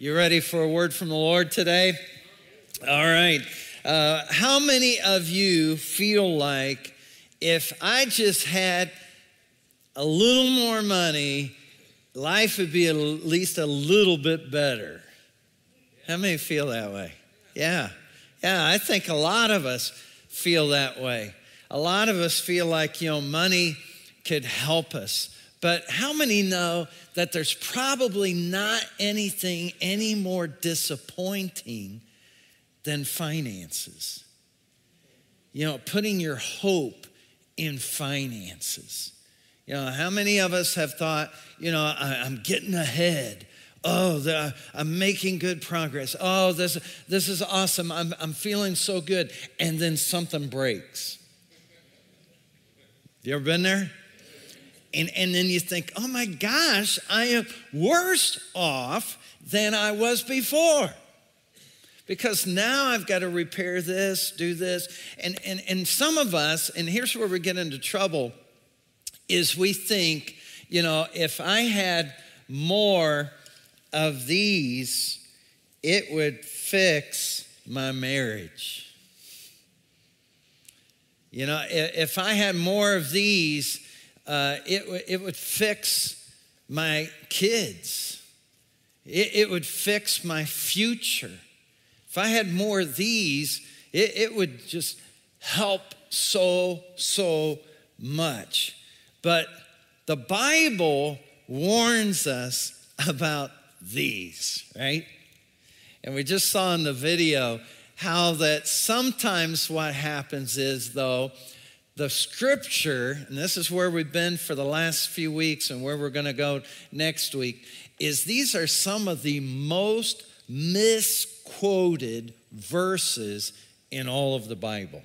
You ready for a word from the Lord today? All right. Uh, how many of you feel like if I just had a little more money, life would be at least a little bit better? How many feel that way? Yeah. Yeah, I think a lot of us feel that way. A lot of us feel like, you know, money could help us. But how many know that there's probably not anything any more disappointing than finances? You know, putting your hope in finances. You know, how many of us have thought, you know, I, am getting ahead. Oh, the, I'm making good progress. Oh, this, this is awesome. I'm, I'm feeling so good. And then something breaks. You ever been there? And, and then you think, oh my gosh, I am worse off than I was before. Because now I've got to repair this, do this. And, and, and some of us, and here's where we get into trouble, is we think, you know, if I had more of these, it would fix my marriage. You know, if I had more of these, uh, it, it would fix my kids. It, it would fix my future. If I had more of these, it, it would just help so, so much. But the Bible warns us about these, right? And we just saw in the video how that sometimes what happens is, though, the scripture, and this is where we've been for the last few weeks and where we're going to go next week, is these are some of the most misquoted verses in all of the Bible.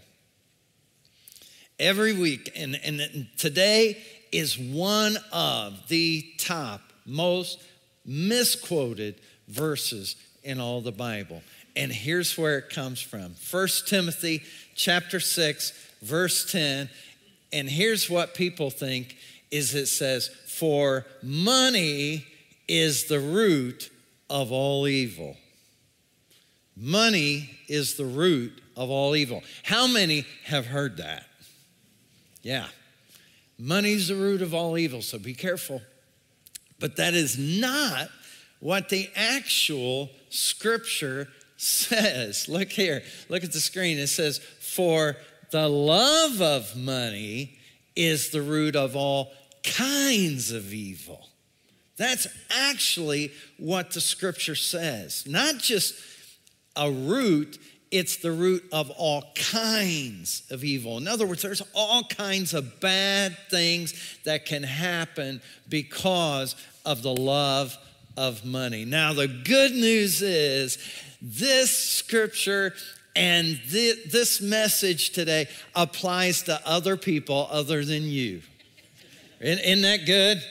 Every week, and, and today is one of the top most misquoted verses in all the Bible. And here's where it comes from. 1 Timothy chapter 6 verse 10, and here's what people think is it says, For money is the root of all evil. Money is the root of all evil. How many have heard that? Yeah. Money's the root of all evil, so be careful. But that is not what the actual scripture says. Look here, look at the screen. It says, For the love of money is the root of all kinds of evil. That's actually what the scripture says. Not just a root, it's the root of all kinds of evil. In other words, there's all kinds of bad things that can happen because of the love of money. Now, the good news is this scripture and th- this message today applies to other people other than you. Isn't, that good?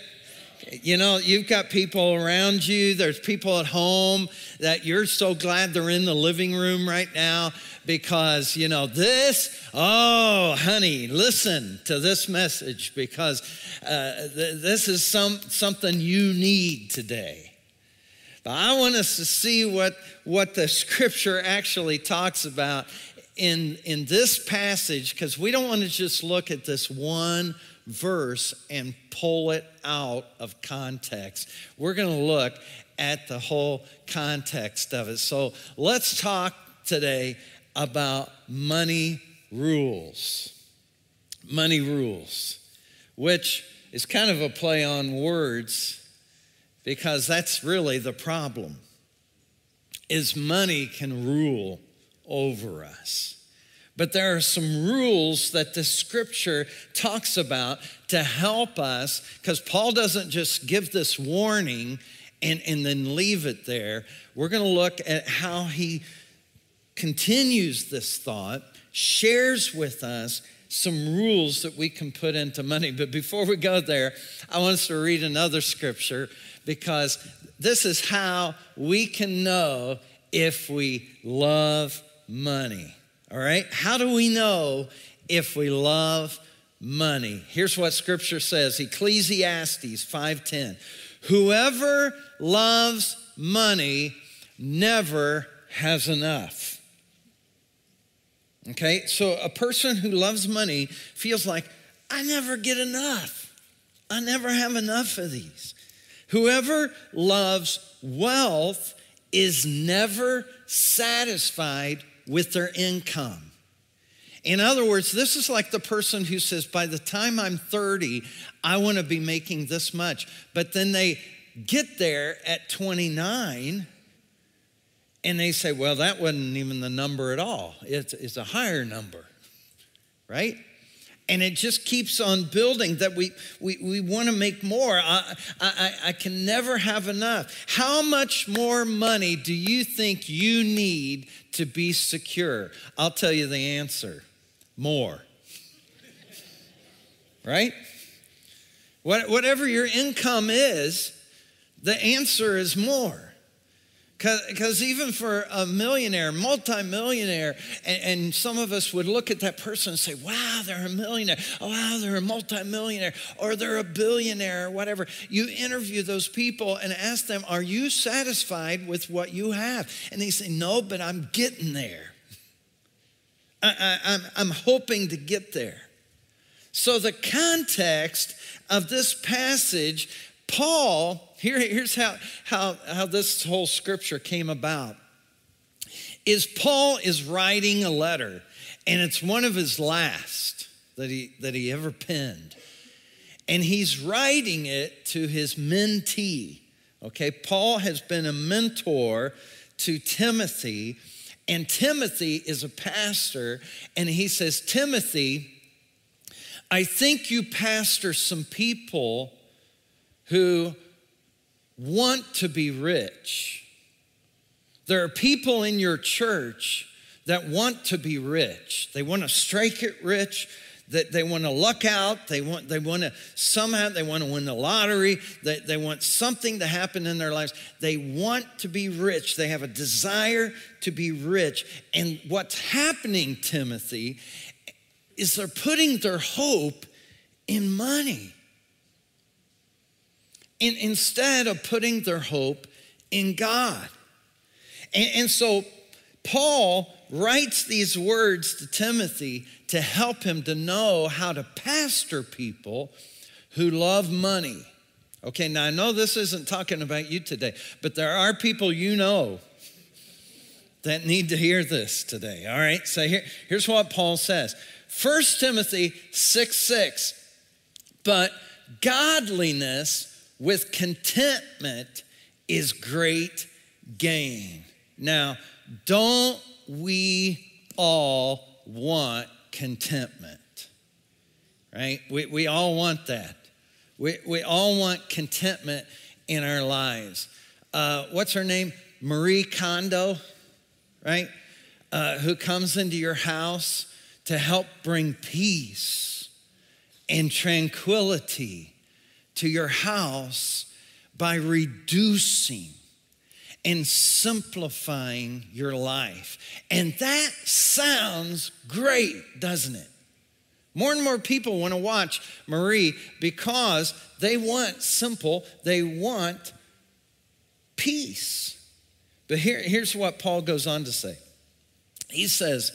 You know, you've got people around you, there's people at home that you're so glad they're in the living room right now because, you know, this, oh, honey, listen to this message because uh, th- this is some, something you need today. But I want us to see what, what the scripture actually talks about in, in this passage, because we don't want to just look at this one verse and pull it out of context. We're going to look at the whole context of it. So let's talk today about money rules. Money rules, which is kind of a play on words because that's really the problem is money can rule over us. But there are some rules that the scripture talks about to help us because paul doesn't just give this warning and, and then leave it there. We're going to look at how he continues this thought shares with us some rules that we can put into money. But before we go there i want us to read another scripture because this is how we can know if we love money. All right? How do we know if we love money? Here's what scripture says Ecclesiastes 5:10. Whoever loves money never has enough. Okay, so a person who loves money feels like, I never get enough. I never have enough of these. Whoever loves wealth is never satisfied with their income. In other words, this is like the person who says, By the time I'm 30, I want to be making this much. But then they get there at 29 and they say, Well, that wasn't even the number at all, it's, it's a higher number, right? And it just keeps on building that we, we, we want to make more. I, I, I can never have enough. How much more money do you think you need to be secure? I'll tell you the answer more. right? What, whatever your income is, the answer is more. Because even for a millionaire, multimillionaire, and, and some of us would look at that person and say, wow, they're a millionaire. Oh, wow, they're a multimillionaire, or they're a billionaire, or whatever. You interview those people and ask them, are you satisfied with what you have? And they say, no, but I'm getting there. I, I'm, I'm hoping to get there. So, the context of this passage, Paul, here, here's how, how, how this whole scripture came about. Is Paul is writing a letter, and it's one of his last that he, that he ever penned. And he's writing it to his mentee. Okay, Paul has been a mentor to Timothy and Timothy is a pastor, and he says, Timothy, I think you pastor some people who want to be rich. There are people in your church that want to be rich. They want to strike it rich that they want to luck out they want they want to somehow they want to win the lottery they, they want something to happen in their lives they want to be rich they have a desire to be rich and what's happening timothy is they're putting their hope in money and instead of putting their hope in god and, and so paul writes these words to timothy to help him to know how to pastor people who love money. Okay, now I know this isn't talking about you today, but there are people you know that need to hear this today. All right, so here, here's what Paul says 1 Timothy 6 6. But godliness with contentment is great gain. Now, don't we all want contentment, right? We, we all want that. We, we all want contentment in our lives. Uh, what's her name? Marie Kondo, right? Uh, who comes into your house to help bring peace and tranquility to your house by reducing and simplifying your life. And that sounds great, doesn't it? More and more people want to watch Marie because they want simple, they want peace. But here, here's what Paul goes on to say He says,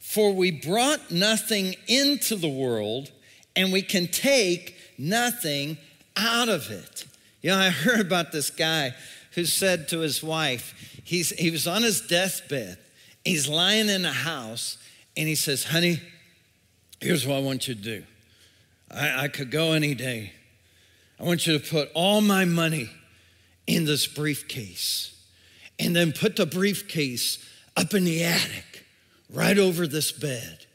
For we brought nothing into the world, and we can take nothing out of it. You know, I heard about this guy who said to his wife, he's, he was on his deathbed, he's lying in a house, and he says, Honey, here's what I want you to do. I, I could go any day. I want you to put all my money in this briefcase and then put the briefcase up in the attic right over this bed.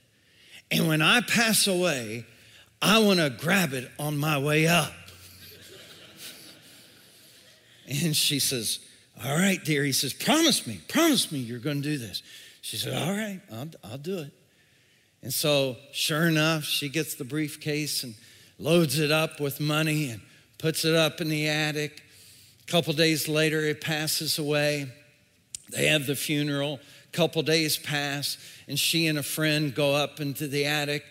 And when I pass away, I want to grab it on my way up. And she says, All right, dear. He says, Promise me, promise me you're going to do this. She said, All right, I'll, I'll do it. And so, sure enough, she gets the briefcase and loads it up with money and puts it up in the attic. A couple days later, it passes away. They have the funeral. A couple days pass, and she and a friend go up into the attic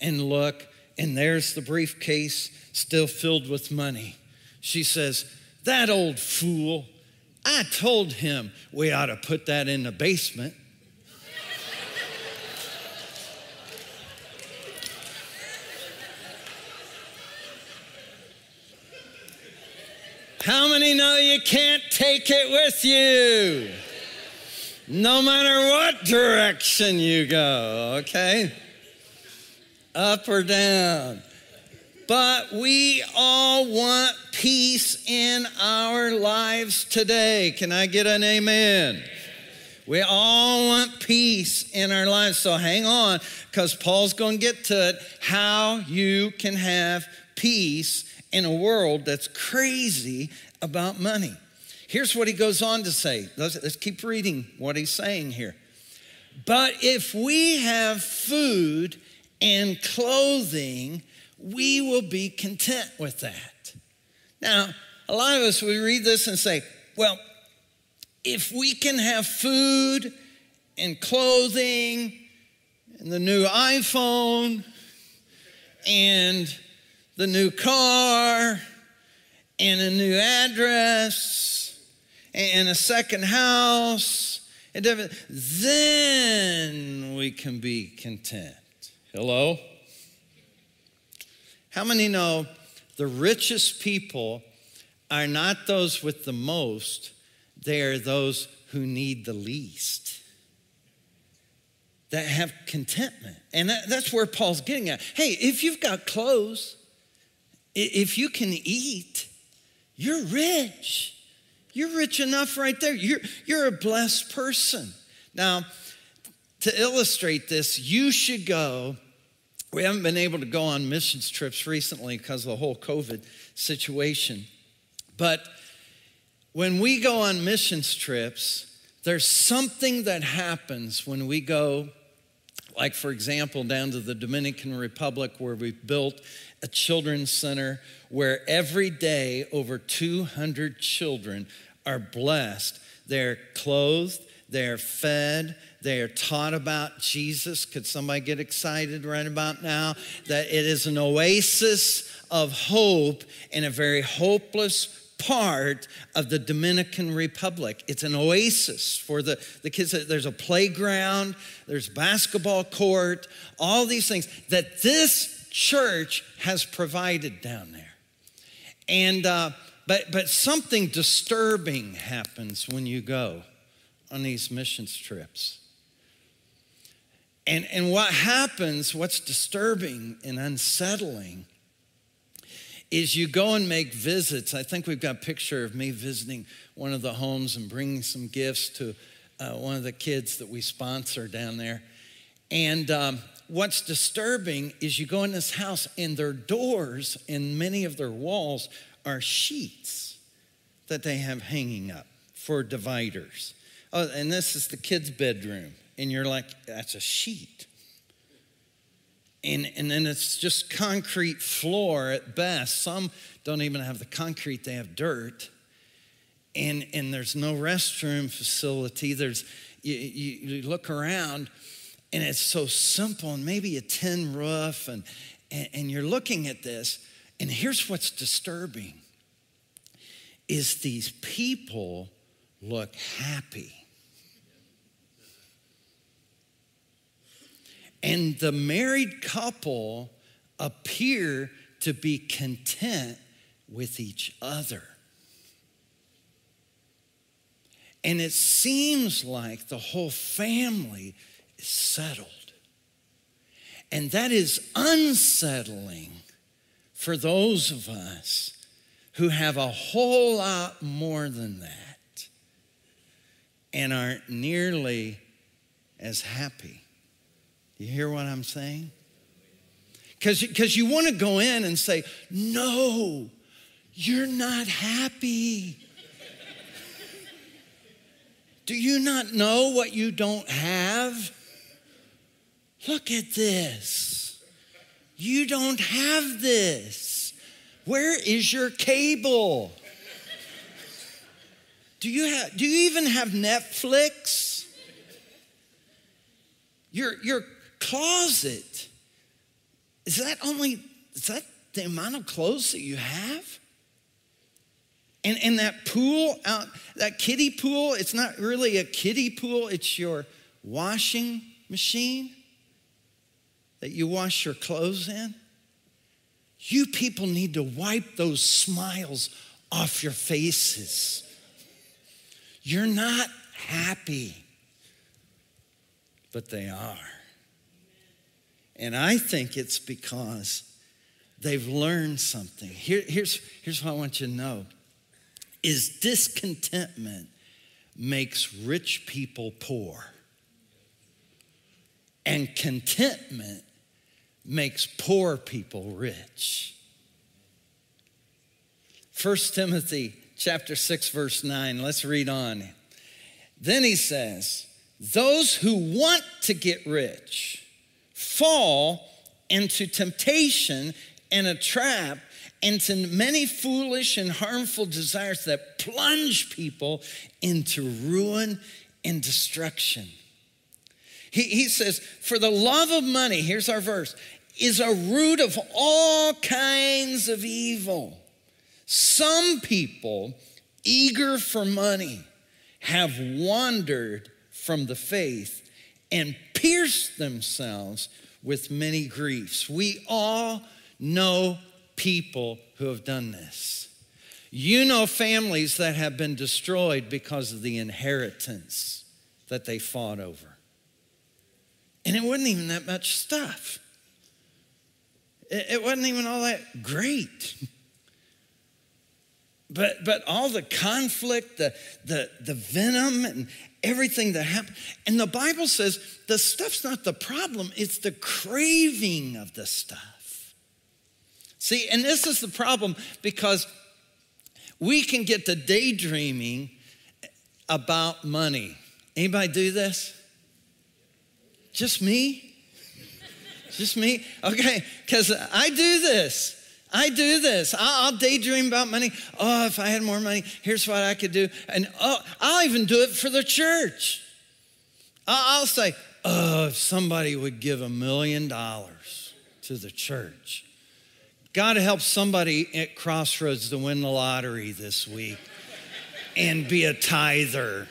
and look, and there's the briefcase still filled with money. She says, that old fool, I told him we ought to put that in the basement. How many know you can't take it with you? No matter what direction you go, okay? Up or down. But we all want peace in our lives today. Can I get an amen? We all want peace in our lives. So hang on, because Paul's going to get to it how you can have peace in a world that's crazy about money. Here's what he goes on to say. Let's, let's keep reading what he's saying here. But if we have food and clothing, we will be content with that. Now, a lot of us would read this and say, well, if we can have food and clothing and the new iPhone and the new car and a new address and a second house, and then we can be content. Hello? How many know the richest people are not those with the most, they are those who need the least? That have contentment. And that, that's where Paul's getting at. Hey, if you've got clothes, if you can eat, you're rich. You're rich enough right there. You're, you're a blessed person. Now, to illustrate this, you should go we haven't been able to go on missions trips recently because of the whole COVID situation. But when we go on missions trips, there's something that happens when we go, like, for example, down to the Dominican Republic, where we've built a children's center where every day over 200 children are blessed. They're clothed, they're fed, they are taught about Jesus. Could somebody get excited right about now? That it is an oasis of hope in a very hopeless part of the Dominican Republic. It's an oasis for the, the kids. There's a playground, there's basketball court, all these things that this church has provided down there. And uh, but but something disturbing happens when you go on these missions trips. And, and what happens, what's disturbing and unsettling, is you go and make visits. I think we've got a picture of me visiting one of the homes and bringing some gifts to uh, one of the kids that we sponsor down there. And um, what's disturbing is you go in this house and their doors and many of their walls are sheets that they have hanging up for dividers. Oh, and this is the kids' bedroom and you're like, that's a sheet. And, and then it's just concrete floor at best. Some don't even have the concrete, they have dirt. And, and there's no restroom facility. There's, you, you, you look around and it's so simple and maybe a tin roof and, and, and you're looking at this and here's what's disturbing is these people look happy And the married couple appear to be content with each other. And it seems like the whole family is settled. And that is unsettling for those of us who have a whole lot more than that and aren't nearly as happy. You hear what I'm saying? Because you want to go in and say, No, you're not happy. Do you not know what you don't have? Look at this. You don't have this. Where is your cable? Do you, have, do you even have Netflix? Your, your closet. Is that only, is that the amount of clothes that you have? And, and that pool out, that kiddie pool, it's not really a kiddie pool, it's your washing machine that you wash your clothes in. You people need to wipe those smiles off your faces. You're not happy, but they are. And I think it's because they've learned something. Here, here's, here's what I want you to know is discontentment makes rich people poor. And contentment makes poor people rich. 1 Timothy chapter 6 verse 9. Let's read on. Then he says, "Those who want to get rich fall into temptation and a trap into many foolish and harmful desires that plunge people into ruin and destruction. He, he says, For the love of money, here's our verse, is a root of all kinds of evil. Some people, eager for money, have wandered from the faith and pierced themselves with many griefs. We all know people who have done this. You know families that have been destroyed because of the inheritance that they fought over. And it wasn't even that much stuff. It wasn't even all that great. But, but all the conflict, the, the, the venom, and everything that happened. And the Bible says the stuff's not the problem, it's the craving of the stuff. See, and this is the problem because we can get to daydreaming about money. Anybody do this? Just me? Just me? Okay, because I do this. I do this. I'll daydream about money. Oh, if I had more money, here's what I could do. And oh, I'll even do it for the church. I'll say, oh, if somebody would give a million dollars to the church, God help somebody at Crossroads to win the lottery this week and be a tither.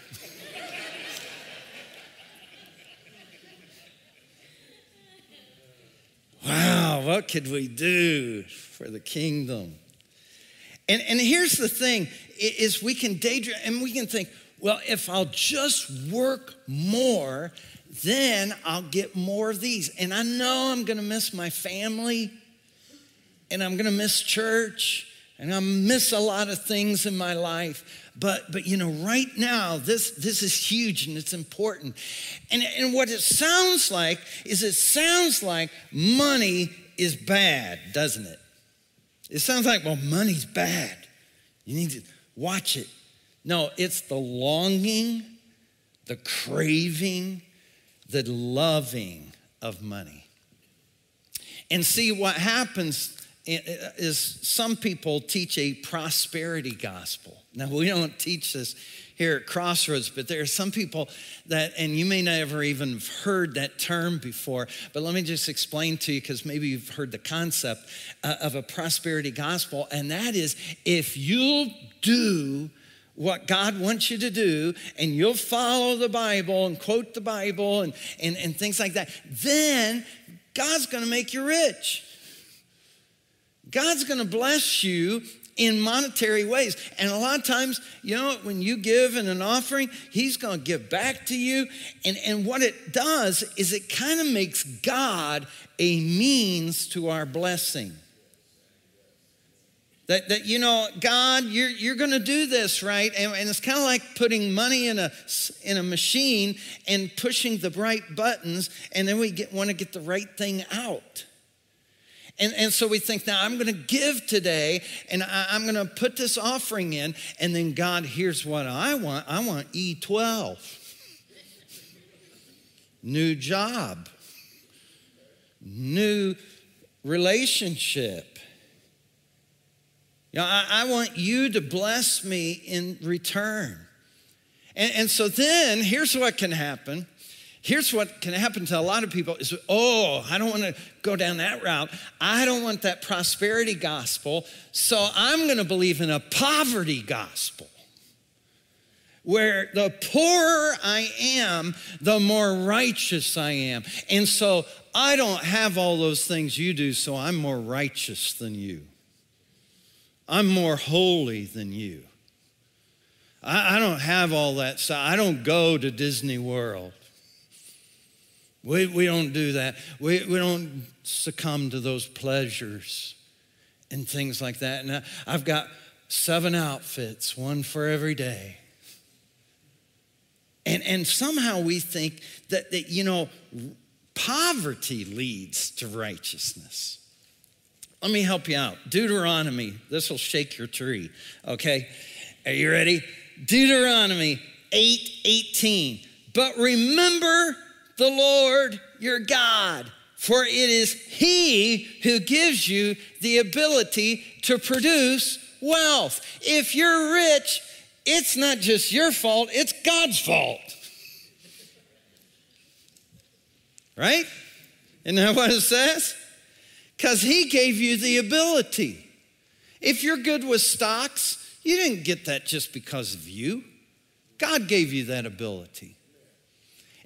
Wow, what could we do for the kingdom? And, and here's the thing is we can daydream and we can think, well, if I'll just work more, then I'll get more of these. And I know I'm gonna miss my family and I'm gonna miss church and I miss a lot of things in my life. But but you know, right now, this this is huge and it's important. And, and what it sounds like is it sounds like money is bad, doesn't it? It sounds like, well, money's bad. You need to watch it. No, it's the longing, the craving, the loving of money. And see what happens is some people teach a prosperity gospel. Now, we don't teach this here at Crossroads, but there are some people that, and you may never even have heard that term before, but let me just explain to you because maybe you've heard the concept uh, of a prosperity gospel, and that is if you'll do what God wants you to do and you'll follow the Bible and quote the Bible and, and, and things like that, then God's gonna make you rich. God's going to bless you in monetary ways. And a lot of times, you know, when you give in an offering, He's going to give back to you. And, and what it does is it kind of makes God a means to our blessing. That, that you know, God, you're, you're going to do this, right? And, and it's kind of like putting money in a, in a machine and pushing the right buttons, and then we want to get the right thing out. And, and so we think, now I'm going to give today and I, I'm going to put this offering in. And then, God, here's what I want I want E12, new job, new relationship. You know, I, I want you to bless me in return. And, and so then, here's what can happen Here's what can happen to a lot of people is, oh, I don't want to go down that route. I don't want that prosperity gospel. So I'm going to believe in a poverty gospel where the poorer I am, the more righteous I am. And so I don't have all those things you do, so I'm more righteous than you. I'm more holy than you. I, I don't have all that stuff. I don't go to Disney World. We, we don't do that. We, we don't succumb to those pleasures and things like that. And I, I've got seven outfits, one for every day. And, and somehow we think that, that, you know, poverty leads to righteousness. Let me help you out. Deuteronomy, this will shake your tree, okay? Are you ready? Deuteronomy 8 18. But remember the Lord your God, for it is He who gives you the ability to produce wealth. If you're rich, it's not just your fault, it's God's fault. Right? Isn't that what it says? Because He gave you the ability. If you're good with stocks, you didn't get that just because of you. God gave you that ability.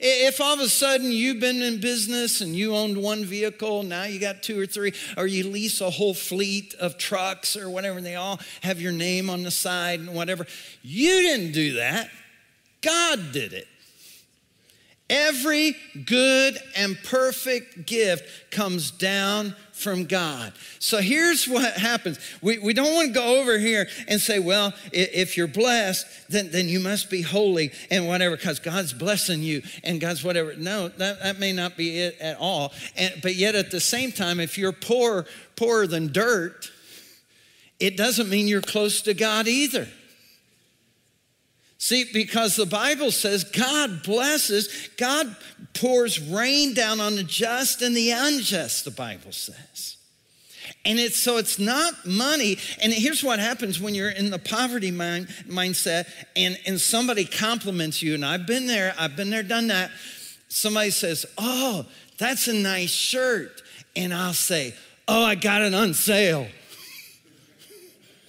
If all of a sudden you've been in business and you owned one vehicle, now you got two or three, or you lease a whole fleet of trucks or whatever, and they all have your name on the side and whatever, you didn't do that. God did it. Every good and perfect gift comes down from God. So here's what happens. We, we don't want to go over here and say, well, if you're blessed, then, then you must be holy and whatever, because God's blessing you and God's whatever. No, that, that may not be it at all. And, but yet at the same time, if you're poor, poorer than dirt, it doesn't mean you're close to God either. See, because the Bible says God blesses, God pours rain down on the just and the unjust, the Bible says. And it's so it's not money. And here's what happens when you're in the poverty mind, mindset and, and somebody compliments you. And I've been there, I've been there, done that. Somebody says, Oh, that's a nice shirt. And I'll say, Oh, I got it on sale.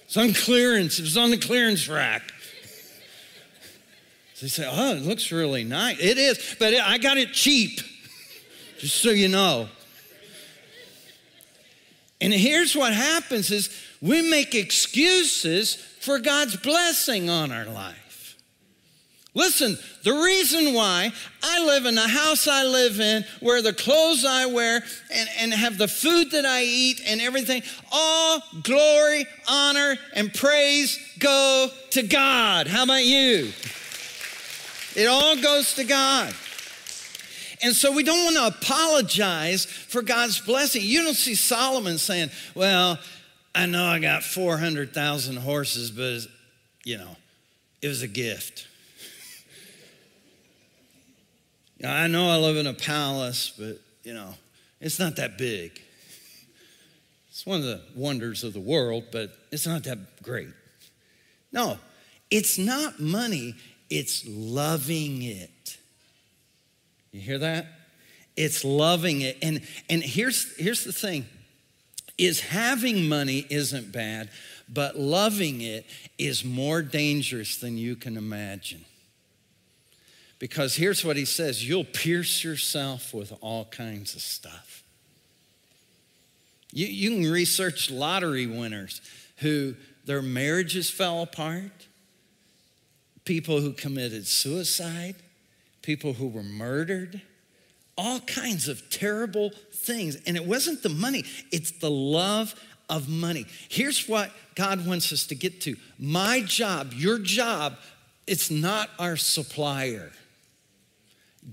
It's on clearance, it was on the clearance rack. They say, oh, it looks really nice. It is, but I got it cheap, just so you know. And here's what happens is we make excuses for God's blessing on our life. Listen, the reason why I live in the house I live in, wear the clothes I wear, and, and have the food that I eat and everything, all glory, honor, and praise go to God. How about you? It all goes to God. And so we don't want to apologize for God's blessing. You don't see Solomon saying, Well, I know I got 400,000 horses, but, you know, it was a gift. I know I live in a palace, but, you know, it's not that big. It's one of the wonders of the world, but it's not that great. No, it's not money, it's loving it. You hear that? It's loving it. And, and here's, here's the thing is having money isn't bad, but loving it is more dangerous than you can imagine. Because here's what he says you'll pierce yourself with all kinds of stuff. You, you can research lottery winners who their marriages fell apart, people who committed suicide, people who were murdered, all kinds of terrible things. And it wasn't the money, it's the love of money. Here's what God wants us to get to my job, your job, it's not our supplier.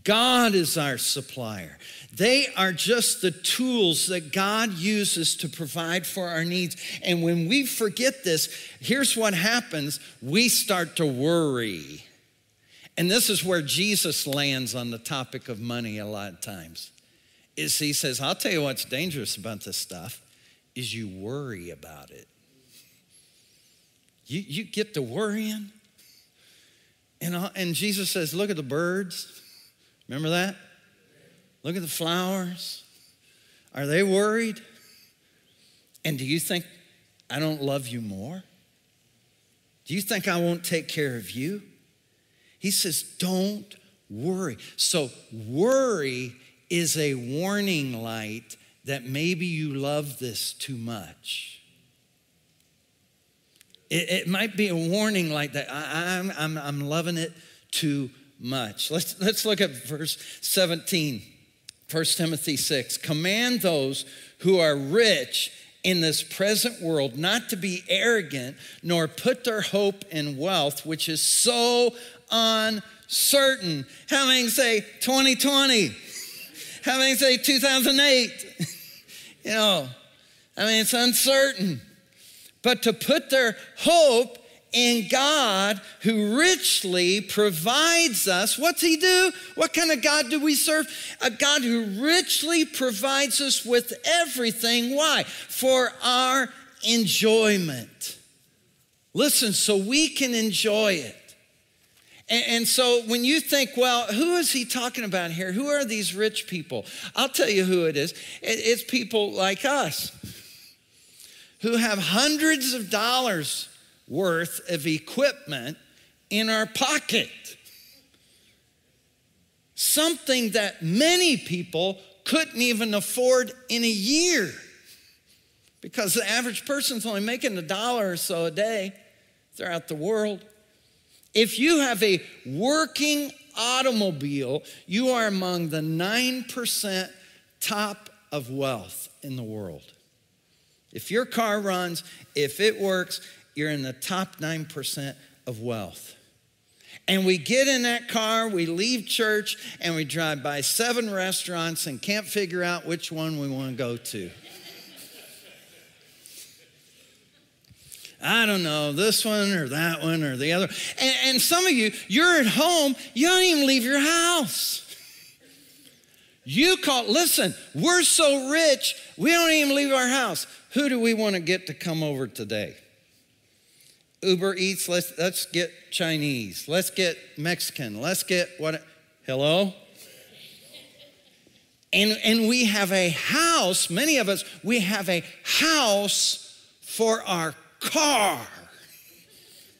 God is our supplier. They are just the tools that God uses to provide for our needs. And when we forget this, here's what happens we start to worry. And this is where Jesus lands on the topic of money a lot of times. Is he says, I'll tell you what's dangerous about this stuff is you worry about it. You, you get to worrying. And, uh, and Jesus says, look at the birds. Remember that? Look at the flowers. Are they worried? And do you think I don't love you more? Do you think I won't take care of you? He says, Don't worry. So, worry is a warning light that maybe you love this too much. It, it might be a warning like that. I, am I'm, I'm, I'm loving it too much. Let's, let's look at verse 17, 1 Timothy 6. Command those who are rich in this present world not to be arrogant nor put their hope in wealth, which is so uncertain. How many say 2020? How many say 2008? you know, I mean, it's uncertain. But to put their hope in God who richly provides us. What's He do? What kind of God do we serve? A God who richly provides us with everything. Why? For our enjoyment. Listen, so we can enjoy it. And, and so when you think, well, who is he talking about here? Who are these rich people? I'll tell you who it is. It's people like us who have hundreds of dollars worth of equipment in our pocket. Something that many people couldn't even afford in a year because the average person's only making a dollar or so a day throughout the world. If you have a working automobile, you are among the 9% top of wealth in the world. If your car runs, if it works, you're in the top 9% of wealth. And we get in that car, we leave church, and we drive by seven restaurants and can't figure out which one we want to go to. I don't know, this one or that one or the other. And, and, some of you, you're at home, you don't even leave your house. You call, listen, we're so rich, we don't even leave our house. Who do we want to get to come over today? Uber Eats, let's, let's get Chinese, let's get Mexican, let's get what? Hello? And, and we have a house, many of us, we have a house for our car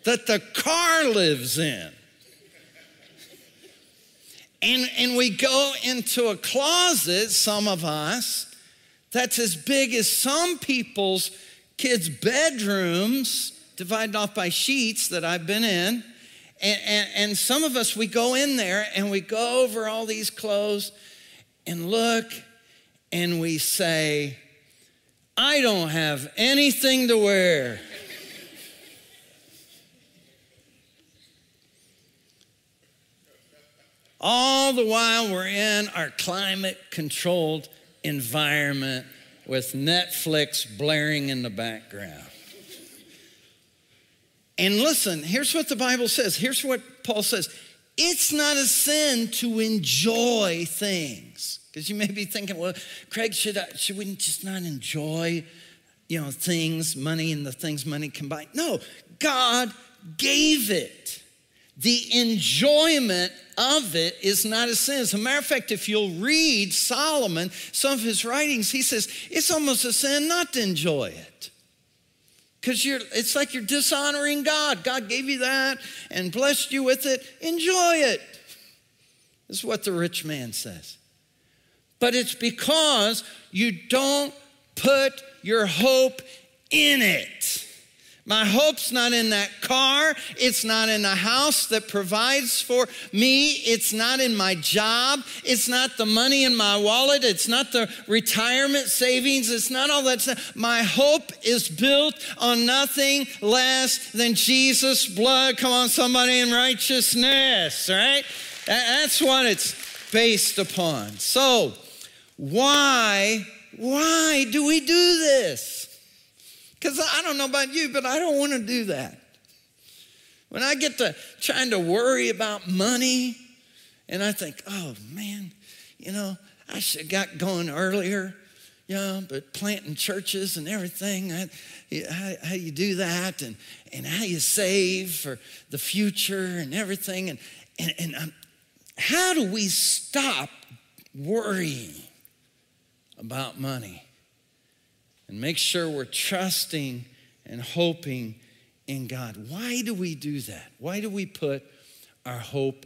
that the car lives in. And, and we go into a closet, some of us, that's as big as some people's kids' bedrooms divided off by sheets that I've been in. And, and, and, some of us, we go in there and we go over all these clothes and look and we say, I don't have anything to wear. all the while we're in our climate controlled environment with Netflix blaring in the background. And listen, here's what the Bible says. Here's what Paul says it's not a sin to enjoy things. Because you may be thinking, well, Craig, should, I, should we just not enjoy, you know, things, money and the things money can buy? No, God gave it. The enjoyment of it is not a sin. As a matter of fact, if you'll read Solomon, some of his writings, he says it's almost a sin not to enjoy it because you're it's like you're dishonoring god. God gave you that and blessed you with it. Enjoy it this is what the rich man says. But it's because you don't put your hope in it my hope's not in that car. It's not in the house that provides for me. It's not in my job. It's not the money in my wallet. It's not the retirement savings. It's not all that stuff. My hope is built on nothing less than Jesus' blood. Come on, somebody in righteousness, right? That's what it's based upon. So, why, why do we do this? Because I don't know about you, but I don't want to do that. When I get to trying to worry about money, and I think, oh man, you know, I should have got going earlier, you know, but planting churches and everything, how, how you do that and, and how you save for the future and everything. And, and, and um, how do we stop worrying about money and make sure we're trusting and hoping in God. Why do we do that? Why do we put our hope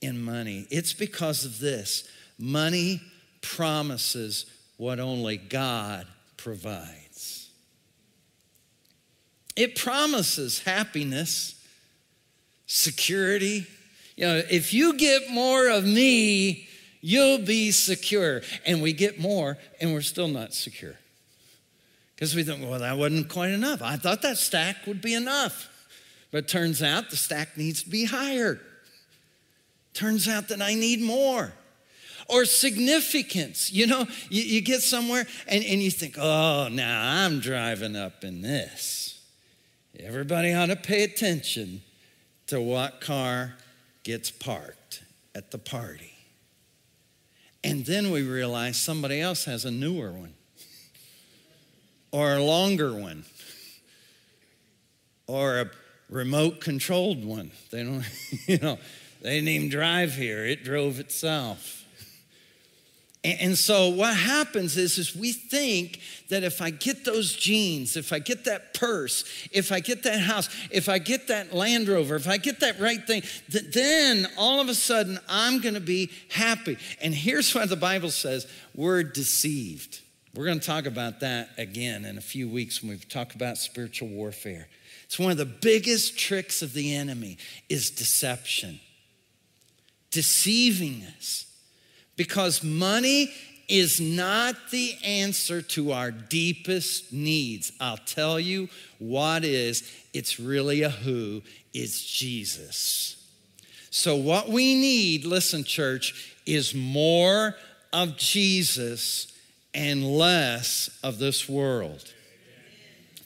in money? It's because of this money promises what only God provides. It promises happiness, security. You know, if you get more of me, you'll be secure. And we get more, and we're still not secure. Because we think, well, that wasn't quite enough. I thought that stack would be enough. But turns out the stack needs to be higher. Turns out that I need more. Or significance. You know, you, you get somewhere and, and you think, oh, now I'm driving up in this. Everybody ought to pay attention to what car gets parked at the party. And then we realize somebody else has a newer one or a longer one or a remote controlled one. They don't, you know, they didn't even drive here, it drove itself. And so what happens is, is we think that if I get those jeans, if I get that purse, if I get that house, if I get that Land Rover, if I get that right thing, then all of a sudden I'm going to be happy. And here's what the Bible says: we're deceived. We're going to talk about that again in a few weeks when we talk about spiritual warfare. It's one of the biggest tricks of the enemy is deception. Deceiving us because money is not the answer to our deepest needs. I'll tell you what is. It's really a who. It's Jesus. So, what we need, listen, church, is more of Jesus and less of this world.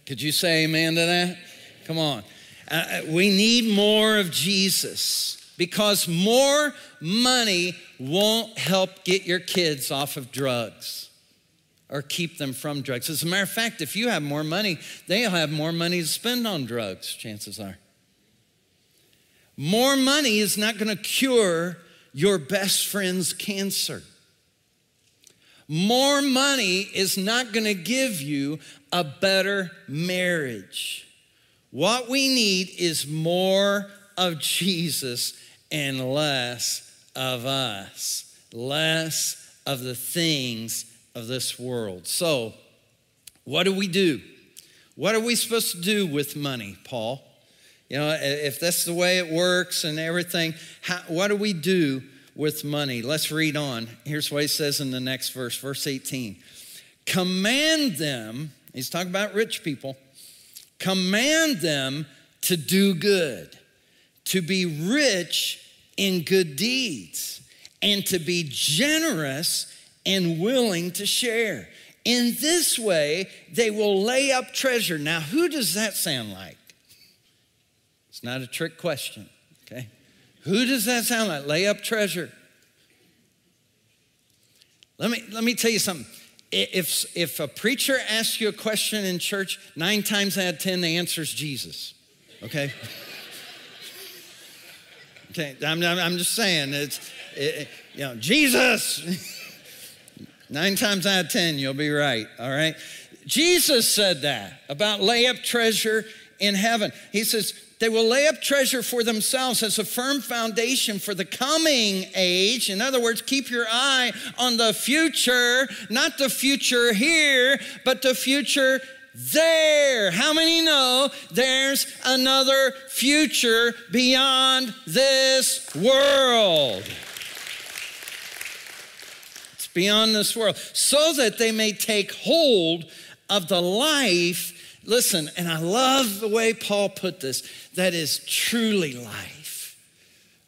Could you say amen to that? Come on. Uh, uh we need more of Jesus because more money won't help get your kids off of drugs or keep them from drugs. As a matter of fact, if you have more money, they'll have more money to spend on drugs, chances are. More money is not going to cure your best friend's cancer. More money is not going to give you a better marriage. What we need is more of Jesus and less of us, less of the things of this world. So, what do we do? What are we supposed to do with money, Paul? You know, if that's the way it works and everything, how, what do we do with money? Let's read on. Here's what he says in the next verse, verse 18. Command them, he's talking about rich people, command them to do good to be rich in good deeds, and to be generous and willing to share. In this way, they will lay up treasure. Now, who does that sound like? It's not a trick question, okay? Who does that sound like? Lay up treasure. Let me, let me tell you something. If, if a preacher asks you a question in church, nine times out of 10, the answer is Jesus, okay? Okay, I'm, I'm just saying, it's, it, you know, Jesus. Nine times out of 10, you'll be right, all right? Jesus said that about lay up treasure in heaven. He says, they will lay up treasure for themselves as a firm foundation for the coming age. In other words, keep your eye on the future, not the future here, but the future there. How many know there's another future beyond this world? It's beyond this world. So that they may take hold of the life. Listen, and I love the way Paul put this that is truly life.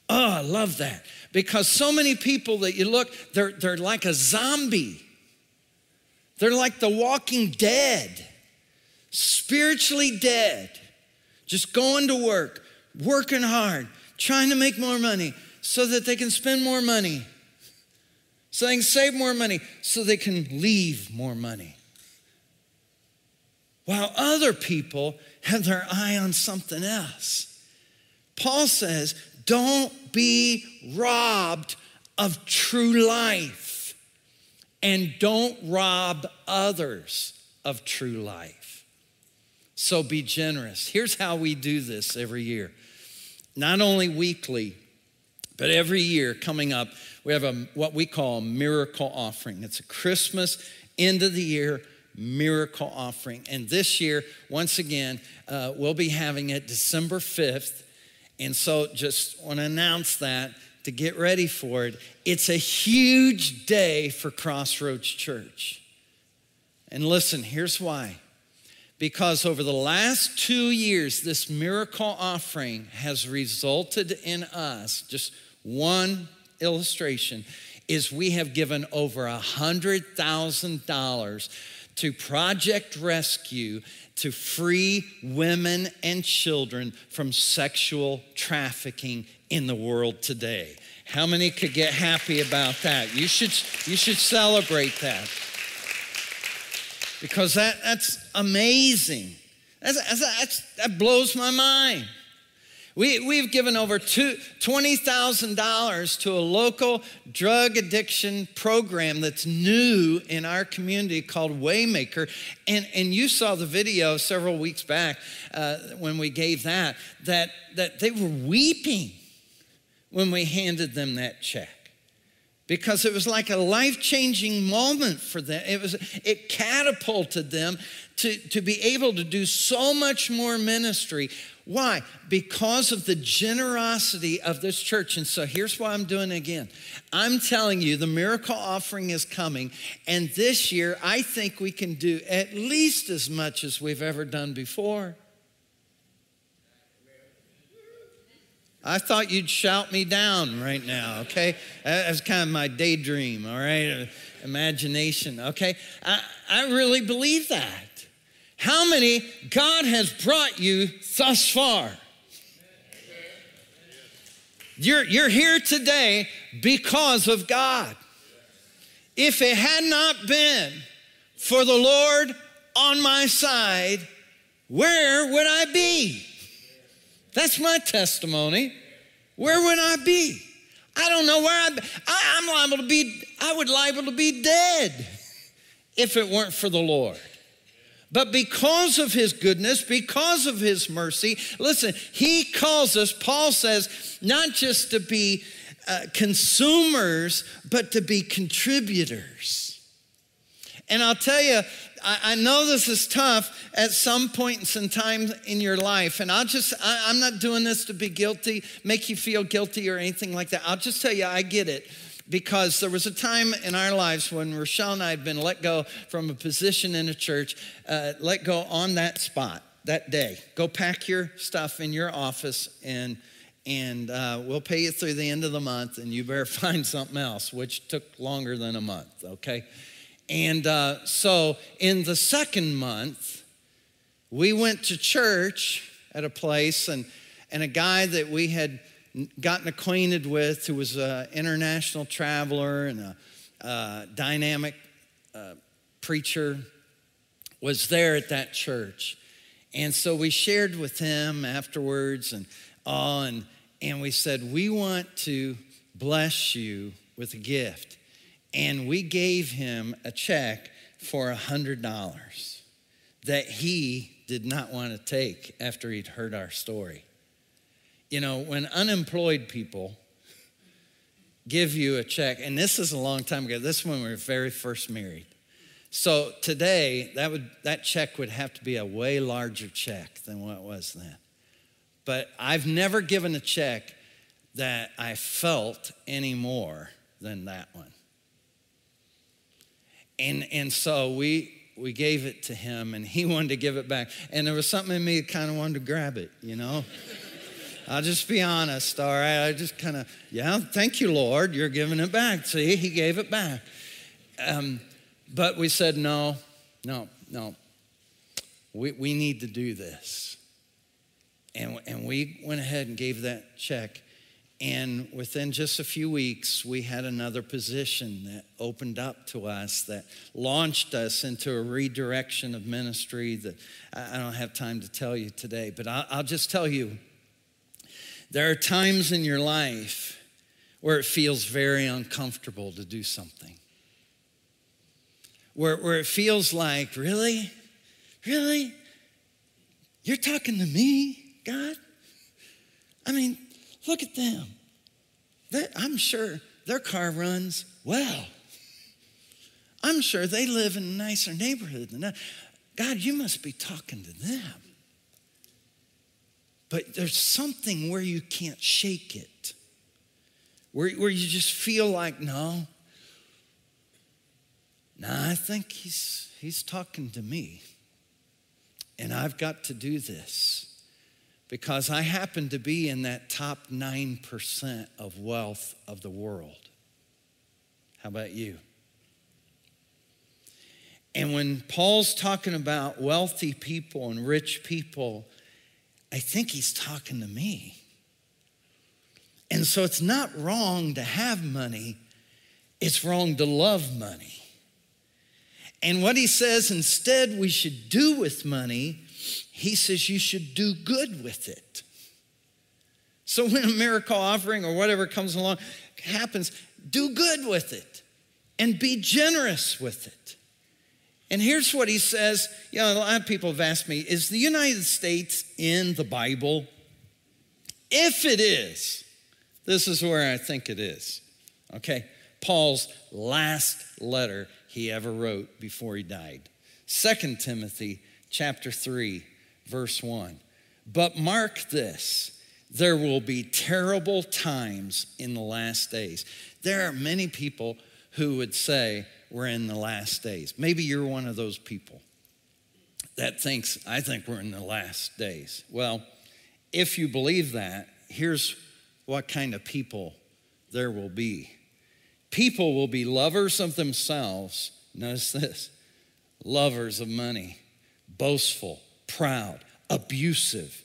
Oh, I love that. Because so many people that you look, they're, they're like a zombie. They're like the walking dead spiritually dead, just going to work, working hard, trying to make more money so that they can spend more money, so they can save more money, so they can leave more money. While other people have their eye on something else. Paul says, don't be robbed of true life. and don't rob others of true life. So be generous. Here's how we do this every year. Not only weekly, but every year coming up, we have a what we call a miracle offering. It's a Christmas end of the year miracle offering. And this year, once again, uh, we'll be having it December 5th. And so just want to announce that to get ready for it. It's a huge day for Crossroads Church. And listen, here's why. Because over the last two years, this miracle offering has resulted in us, just one illustration, is we have given over a $100,000 to Project Rescue to free women and children from sexual trafficking in the world today. How many could get happy about that? You should, you should celebrate that because that, that's amazing. That's, that's, that blows my mind. We, we've given over $20,000 to a local drug addiction program that's new in our community called Waymaker. And, and you saw the video several weeks back uh, when we gave that, that, that they were weeping when we handed them that check because it was like a life-changing moment for them it was it catapulted them to, to be able to do so much more ministry why because of the generosity of this church and so here's why i'm doing it again i'm telling you the miracle offering is coming and this year i think we can do at least as much as we've ever done before I thought you'd shout me down right now, okay? That's kind of my daydream, all right? Imagination, okay? I, I really believe that. How many God has brought you thus far? You're, you're here today because of God. If it had not been for the Lord on my side, where would I be? That's my testimony. Where would I be? I don't know where I'd be. I, am liable to be, I would liable to be dead if it weren't for the Lord. But because of his goodness, because of his mercy, listen, he calls us, Paul says, not just to be uh, consumers, but to be contributors. And I'll tell you, I, know this is tough at some points in time in your life, and I'll just, I, am not doing this to be guilty, make you feel guilty or anything like that. I'll just tell you, I get it because there was a time in our lives when Rochelle and I had been let go from a position in a church, uh, let go on that spot that day. Go pack your stuff in your office and and uh, we'll pay you through the end of the month, and you better find something else, which took longer than a month, okay? And uh, so in the second month, we went to church at a place, and, and a guy that we had gotten acquainted with who was an international traveler and a, a dynamic uh, preacher was there at that church. And so we shared with him afterwards and all, and, and we said, We want to bless you with a gift and we gave him a check for a $100 that he did not want to take after he'd heard our story. You know, when unemployed people give you a check, and this is a long time ago, this is when we were very first married. So today, that, would, that check would have to be a way larger check than what was then. But I've never given a check that I felt any more than that one. And, and so we, we gave it to him and he wanted to give it back. And there was something in me that kind of wanted to grab it, you know? I'll just be honest, all right? I just kind of, yeah, thank you, Lord, you're giving it back. See, he gave it back. Um, but we said, no, no, no. We, we need to do this. And, and we went ahead and gave that check. And within just a few weeks, we had another position that opened up to us that launched us into a redirection of ministry that I don't have time to tell you today, but I'll just tell you there are times in your life where it feels very uncomfortable to do something. where, where it feels like, really? Really? You're talking to me, God? I mean, look at them. I'm sure their car runs well. I'm sure they live in a nicer neighborhood than that. God, you must be talking to them. But there's something where you can't shake it, where, where you just feel like, no, no, I think he's, he's talking to me. And I've got to do this because I happen to be in that top 9% of wealth of the world. How about you? And when Paul's talking about wealthy people and rich people, I think he's talking to me. And so it's not wrong to have money, it's wrong to love money. And what he says instead we should do with money he says you should do good with it. So when a miracle offering or whatever comes along happens, do good with it and be generous with it. And here's what he says. You know, a lot of people have asked me, is the United States in the Bible? If it is, this is where I think it is. Okay? Paul's last letter he ever wrote before he died. Second Timothy chapter 3 verse 1. But mark this there will be terrible times in the last days. There are many people who would say, We're in the last days. Maybe you're one of those people that thinks, I think we're in the last days. Well, if you believe that, here's what kind of people there will be. People will be lovers of themselves. Notice this lovers of money, boastful, proud, abusive,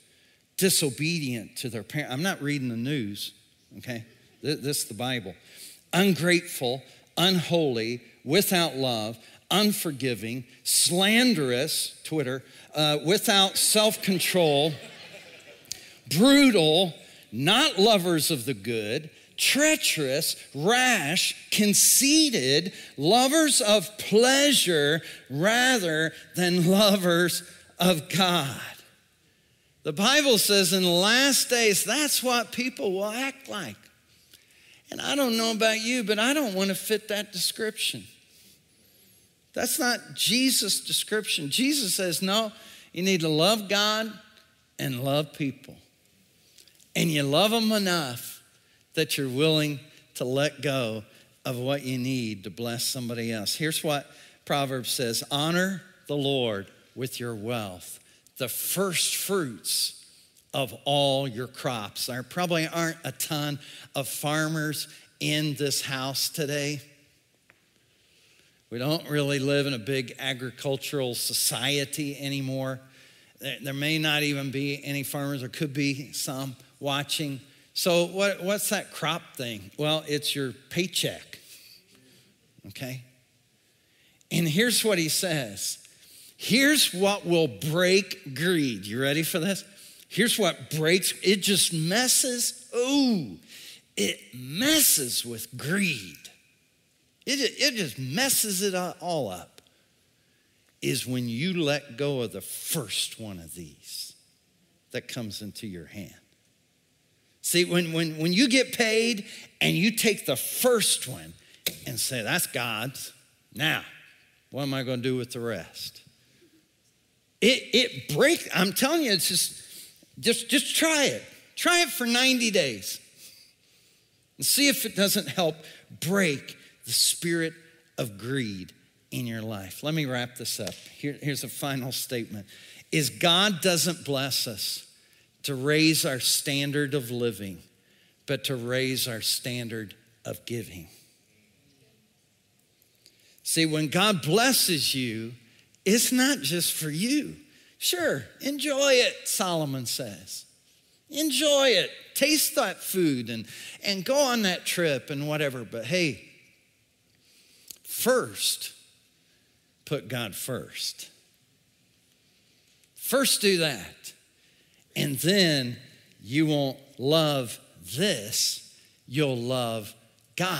disobedient to their parents. I'm not reading the news, okay? This is the Bible. Ungrateful, unholy, without love, unforgiving, slanderous, Twitter, uh, without self control, brutal, not lovers of the good, treacherous, rash, conceited, lovers of pleasure rather than lovers of God. The Bible says in the last days, that's what people will act like. And I don't know about you, but I don't want to fit that description. That's not Jesus' description. Jesus says, no, you need to love God and love people. And you love them enough that you're willing to let go of what you need to bless somebody else. Here's what Proverbs says honor the Lord with your wealth, the first fruits of all your crops. There probably aren't a ton of farmers in this house today. We don't really live in a big agricultural society anymore. There may not even be any farmers, there could be some watching. So, what, what's that crop thing? Well, it's your paycheck. Okay? And here's what he says Here's what will break greed. You ready for this? Here's what breaks it just messes. Oh, it messes with greed. It, it just messes it all up. Is when you let go of the first one of these that comes into your hand. See, when, when, when you get paid and you take the first one and say, that's God's, now, what am I going to do with the rest? It, it breaks, I'm telling you, it's just, just, just try it. Try it for 90 days and see if it doesn't help break the spirit of greed in your life. Let me wrap this up. Here, here's a final statement is God doesn't bless us to raise our standard of living, but to raise our standard of giving. See, when God blesses you, it's not just for you. Sure, enjoy it, Solomon says. Enjoy it. Taste that food and, and go on that trip and whatever. But hey, first, put God first. First, do that. And then you won't love this, you'll love God.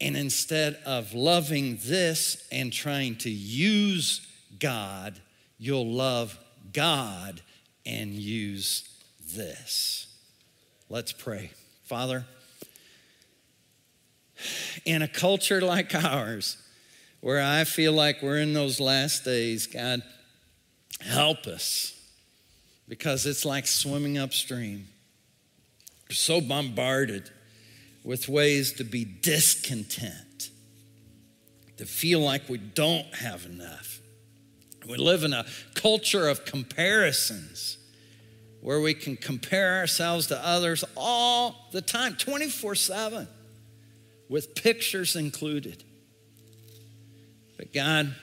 And instead of loving this and trying to use God, you'll love God and use this. Let's pray. Father, in a culture like ours, where I feel like we're in those last days, God, help us because it's like swimming upstream. We're so bombarded with ways to be discontent, to feel like we don't have enough. We live in a culture of comparisons where we can compare ourselves to others all the time, 24 7, with pictures included. But God,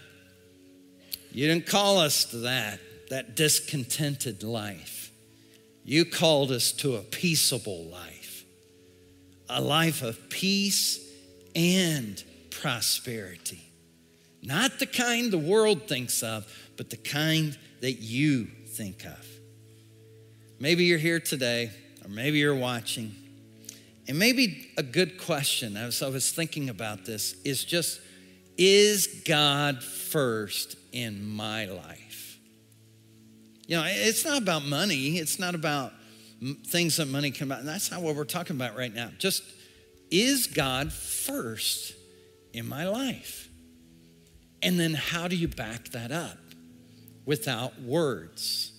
you didn't call us to that, that discontented life. You called us to a peaceable life, a life of peace and prosperity. Not the kind the world thinks of, but the kind that you think of. Maybe you're here today, or maybe you're watching, and maybe a good question, as I was thinking about this, is just is God first in my life? You know, it's not about money, it's not about things that money can buy. And That's not what we're talking about right now. Just is God first in my life? And then how do you back that up without words?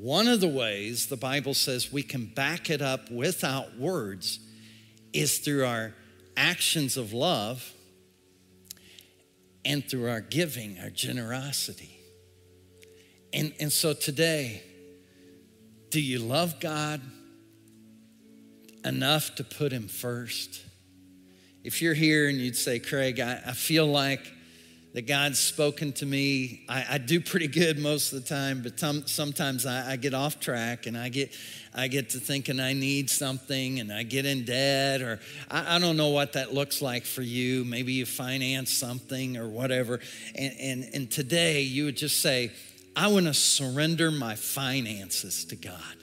One of the ways the Bible says we can back it up without words is through our actions of love and through our giving, our generosity. And, and so today, do you love God enough to put Him first? If you're here and you'd say, Craig, I, I feel like that God's spoken to me. I, I, do pretty good most of the time, but some, sometimes I, I, get off track and I get, I get to thinking I need something and I get in debt, or I, I don't know what that looks like for you. Maybe you finance something or whatever. And, and, and today you would just say, I want to surrender my finances to God.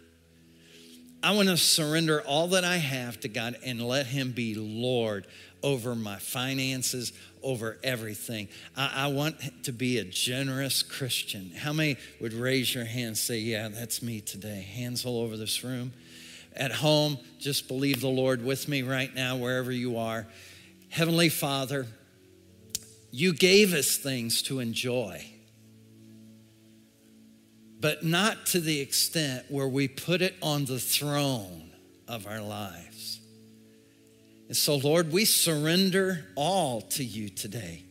I want to surrender all that I have to God and let Him be Lord over my finances, over everything. I, I, want to be a generous Christian. How many would raise your hand and say, Yeah, that's me today? Hands all over this room. At home, just believe the Lord with me right now, wherever you are. Heavenly Father, you gave us things to enjoy, but not to the extent where we put it on the throne of our lives. And so, Lord, we surrender all to you today.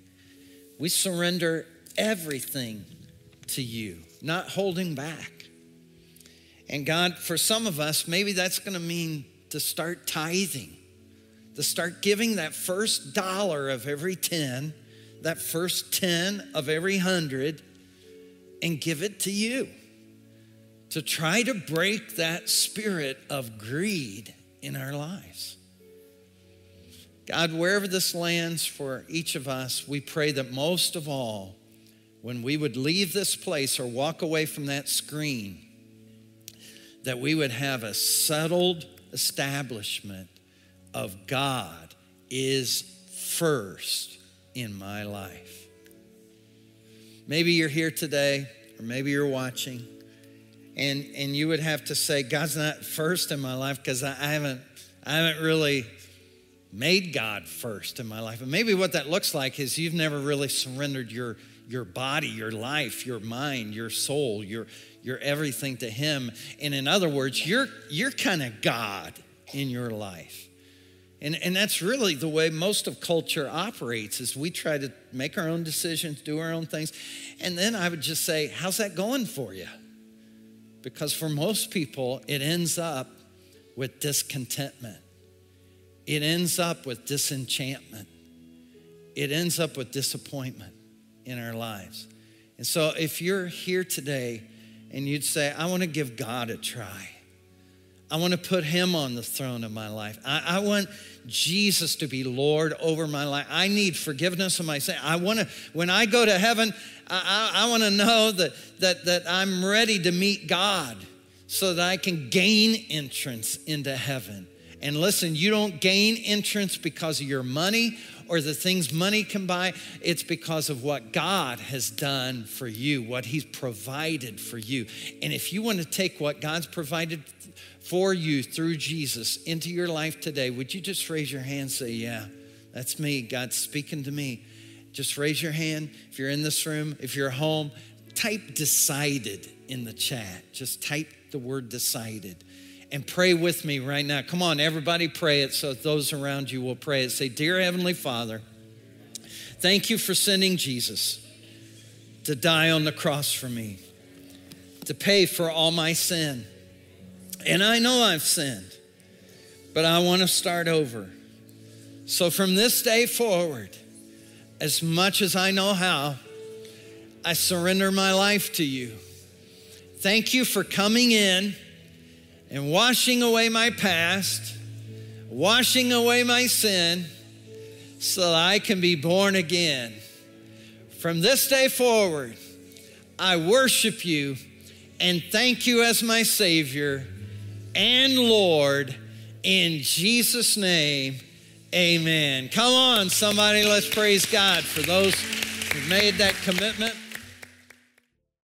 We surrender everything to you, not holding back. And God, for some of us, maybe that's going to mean to start tithing, to start giving that first dollar of every 10, that first 10 of every 100, and give it to you. To try to break that spirit of greed in our lives. God, wherever this lands for each of us, we pray that most of all, when we would leave this place or walk away from that screen, that we would have a settled establishment of God is first in my life. Maybe you're here today, or maybe you're watching, and, and you would have to say, God's not first in my life because I, I haven't I haven't really made God first in my life. And maybe what that looks like is you've never really surrendered your, your body, your life, your mind, your soul, your, your everything to Him. And in other words, you're, you're kind of God in your life. And, and that's really the way most of culture operates is we try to make our own decisions, do our own things. And then I would just say, how's that going for you? Because for most people, it ends up with discontentment it ends up with disenchantment. It ends up with disappointment in our lives. And so, if you're here today and you'd say, I want to give God a try, I want to put Him on the throne of my life. I, I, want Jesus to be Lord over my life. I need forgiveness of my sin. I want to, when I go to heaven, I, I, I want to know that, that, that I'm ready to meet God so that I can gain entrance into heaven And listen, you don't gain entrance because of your money or the things money can buy. It's because of what God has done for you, what He's provided for you. And if you want to take what God's provided for you through Jesus into your life today, would you just raise your hand and say, Yeah, that's me. God's speaking to me. Just raise your hand. If you're in this room, if you're home, type decided in the chat. Just type the word decided and pray with me right now. Come on, everybody, pray it so those around you will pray it. Say, Dear Heavenly Father, thank you for sending Jesus to die on the cross for me, to pay for all my sin. And I know I've sinned, but I want to start over. So from this day forward, as much as I know how, I surrender my life to you. Thank you for coming in and washing away my past, washing away my sin, so that I can be born again. From this day forward, I worship you and thank you as my Savior and Lord. In Jesus' name, amen. Come on, somebody, let's praise God for those who made that commitment.